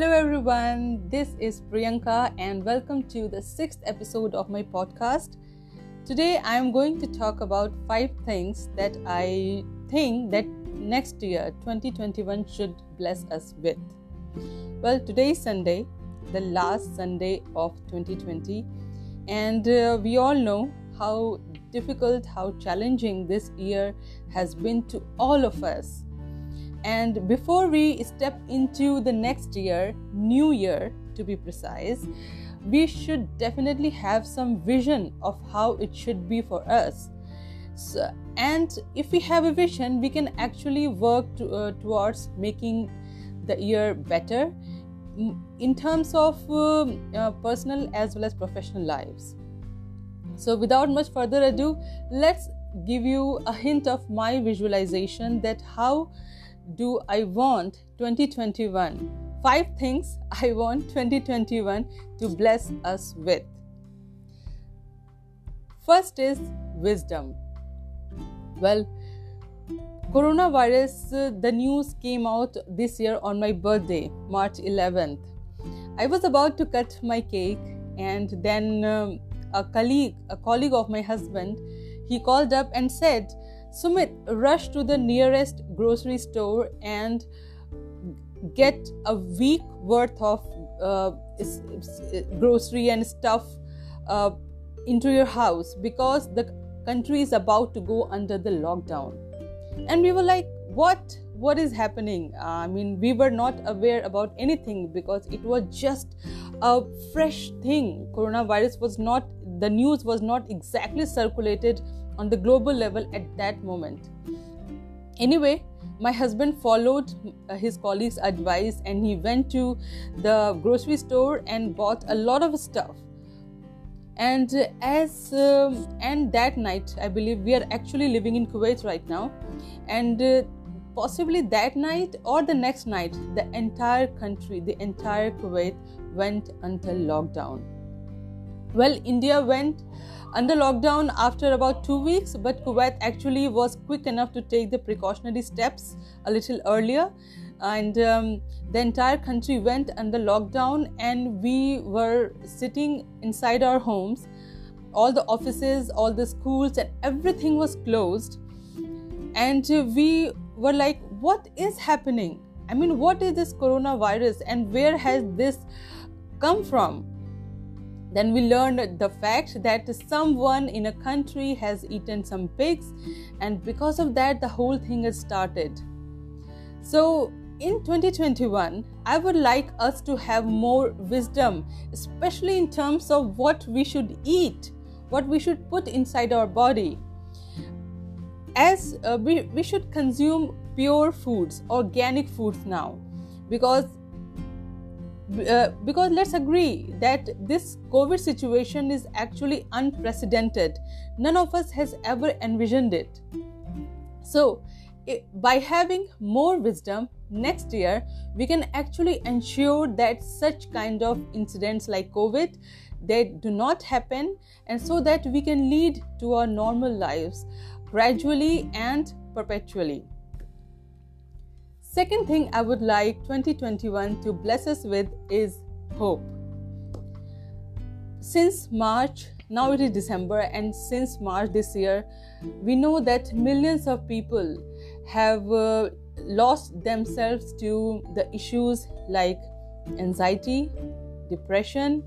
Hello, everyone. This is Priyanka, and welcome to the sixth episode of my podcast. Today, I am going to talk about five things that I think that next year, 2021, should bless us with. Well, today is Sunday, the last Sunday of 2020, and uh, we all know how difficult, how challenging this year has been to all of us and before we step into the next year, new year to be precise, we should definitely have some vision of how it should be for us. So, and if we have a vision, we can actually work to, uh, towards making the year better in terms of uh, uh, personal as well as professional lives. So, without much further ado, let's give you a hint of my visualization that how do I want 2021? Five things I want 2021 to bless us with. First is wisdom. Well, coronavirus, uh, the news came out this year on my birthday, March 11th. I was about to cut my cake, and then um, a colleague, a colleague of my husband, he called up and said, Sumit rushed to the nearest grocery store and get a week worth of uh, grocery and stuff uh, into your house because the country is about to go under the lockdown. And we were like what? What is happening? I mean we were not aware about anything because it was just a fresh thing. Coronavirus was not the news was not exactly circulated on the global level at that moment. Anyway, my husband followed uh, his colleague's advice and he went to the grocery store and bought a lot of stuff. And as um, and that night, I believe we are actually living in Kuwait right now, and uh, possibly that night or the next night, the entire country, the entire Kuwait went until lockdown. Well, India went under lockdown after about two weeks, but Kuwait actually was quick enough to take the precautionary steps a little earlier. And um, the entire country went under lockdown, and we were sitting inside our homes. All the offices, all the schools, and everything was closed. And we were like, What is happening? I mean, what is this coronavirus, and where has this come from? Then we learned the fact that someone in a country has eaten some pigs, and because of that, the whole thing has started. So, in 2021, I would like us to have more wisdom, especially in terms of what we should eat, what we should put inside our body. As uh, we, we should consume pure foods, organic foods now, because uh, because let's agree that this covid situation is actually unprecedented. None of us has ever envisioned it. So it, by having more wisdom next year we can actually ensure that such kind of incidents like covid they do not happen and so that we can lead to our normal lives gradually and perpetually Second thing I would like 2021 to bless us with is hope. Since March, now it is December, and since March this year, we know that millions of people have uh, lost themselves to the issues like anxiety, depression,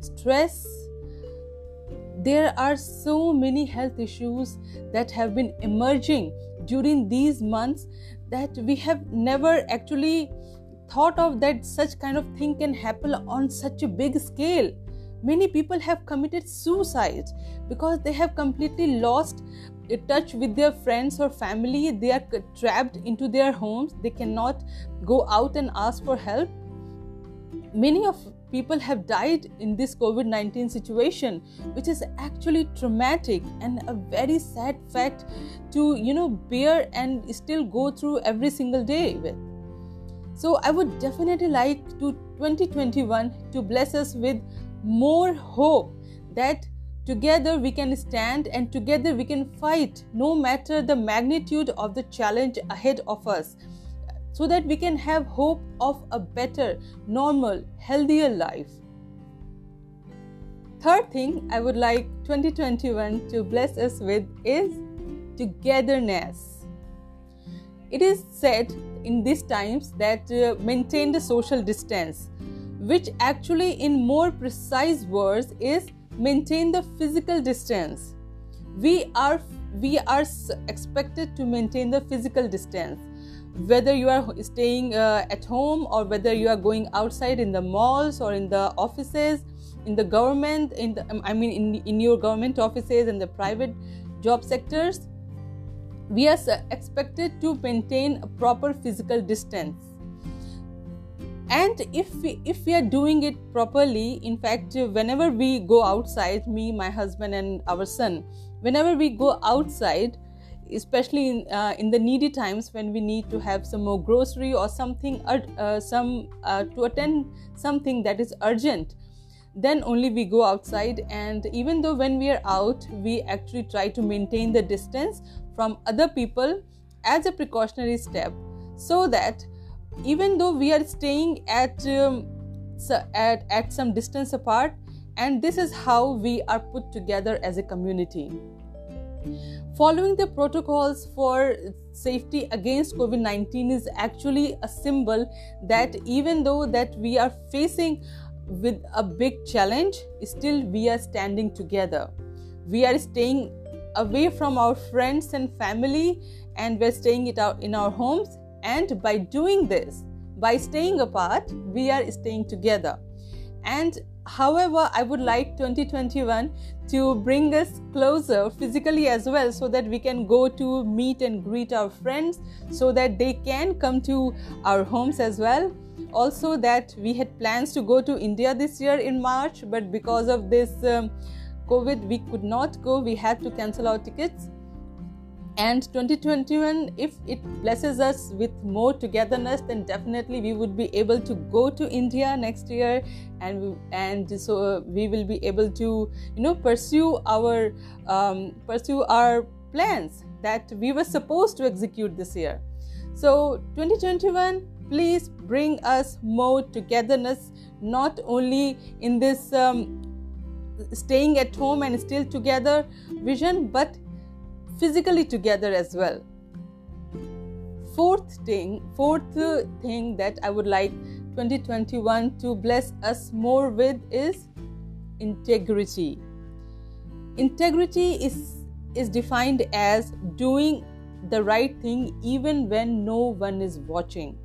stress. There are so many health issues that have been emerging during these months that we have never actually thought of that such kind of thing can happen on such a big scale. Many people have committed suicide because they have completely lost touch with their friends or family. They are trapped into their homes. They cannot go out and ask for help. Many of people have died in this COVID 19 situation, which is actually traumatic and a very sad fact to, you know, bear and still go through every single day with. So, I would definitely like to 2021 to bless us with more hope that together we can stand and together we can fight no matter the magnitude of the challenge ahead of us so that we can have hope of a better, normal, healthier life. Third thing I would like 2021 to bless us with is togetherness. It is said in these times that uh, maintain the social distance, which actually, in more precise words, is maintain the physical distance. We are we are expected to maintain the physical distance. Whether you are staying uh, at home or whether you are going outside in the malls or in the offices in the government in the i mean in, in your government offices and the private job sectors we are expected to maintain a proper physical distance and if we if we are doing it properly in fact whenever we go outside me my husband and our son whenever we go outside especially in, uh, in the needy times when we need to have some more grocery or something uh, some uh, to attend something that is urgent then only we go outside. And even though when we are out we actually try to maintain the distance from other people as a precautionary step so that even though we are staying at um, at, at some distance apart and this is how we are put together as a community. Following the protocols for safety against covid-19 is actually a symbol that even though that we are facing with a big challenge still we are standing together. We are staying away from our friends and family and we're staying it out in our homes and by doing this by staying apart we are staying together. And however i would like 2021 to bring us closer physically as well so that we can go to meet and greet our friends so that they can come to our homes as well. Also that we had plans to go to india this year in march but because of this um, covid we could not go. We had to cancel our tickets and 2021 if it blesses us with more togetherness then definitely we would be able to go to india next year. And we, and so we will be able to you know pursue our um, pursue our plans that we were supposed to execute this year. So 2021 please bring us more togetherness not only in this um, staying at home and still together vision but physically together as well. Fourth thing fourth thing that i would like 2021 to bless us more with is integrity. Integrity is is defined as doing the right thing even when no one is watching.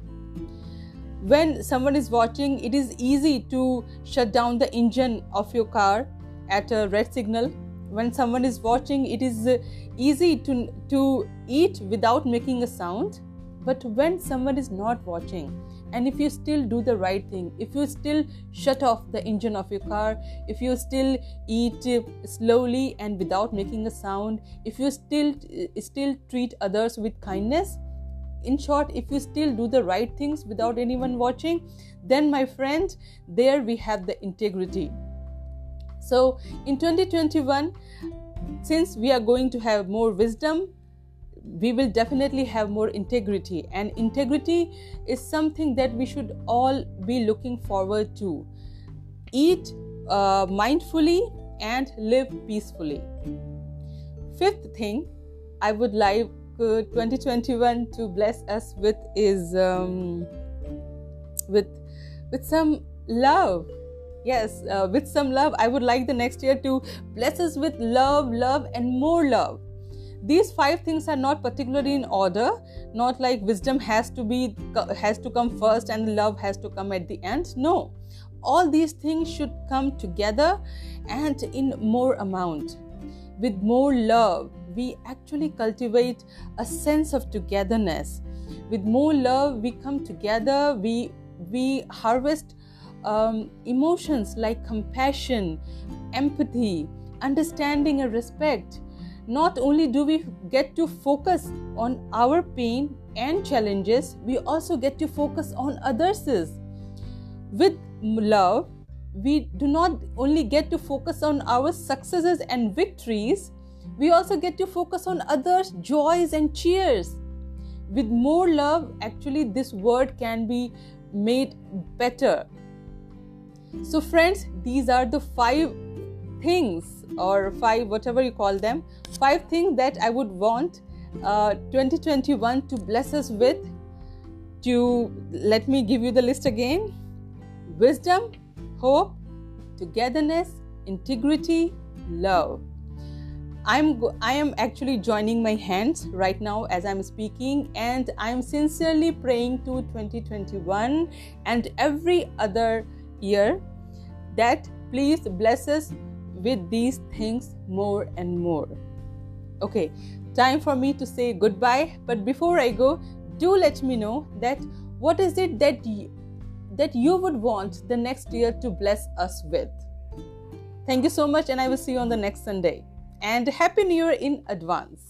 When someone is watching it is easy to shut down the engine of your car at a red signal when someone is watching it is uh, easy to to eat without making a sound. But when someone is not watching and if you still do the right thing if you still shut off the engine of your car if you still eat uh, slowly and without making a sound if you still uh, still treat others with kindness in short if you still do the right things without anyone watching then my friend there we have the integrity so, in 2021, since we are going to have more wisdom, we will definitely have more integrity. And integrity is something that we should all be looking forward to. Eat uh, mindfully and live peacefully. Fifth thing I would like uh, 2021 to bless us with is um, with with some love yes uh, with some love i would like the next year to bless us with love love and more love. These five things are not particularly in order not like wisdom has to be has to come first and love has to come at the end. No all these things should come together and in more amount. With more love we actually cultivate a sense of togetherness. With more love we come together we we harvest um, emotions like compassion, empathy, understanding, and respect. Not only do we get to focus on our pain and challenges, we also get to focus on others. With love, we do not only get to focus on our successes and victories, we also get to focus on others' joys and cheers. with more love actually this word can be made better so friends these are the five things or five whatever you call them five things that i would want uh, 2021 to bless us with. To let me give you the list again. Wisdom hope togetherness integrity love. I'm i am actually joining my hands right now as i'm speaking and i'm sincerely praying to 2021 and every other year that please bless us with these things more and more. Okay time for me to say goodbye. But before i go do let me know that what is it that you, that you would want the next year to bless us with. Thank you so much and i will see you on the next sunday. And happy new year in advance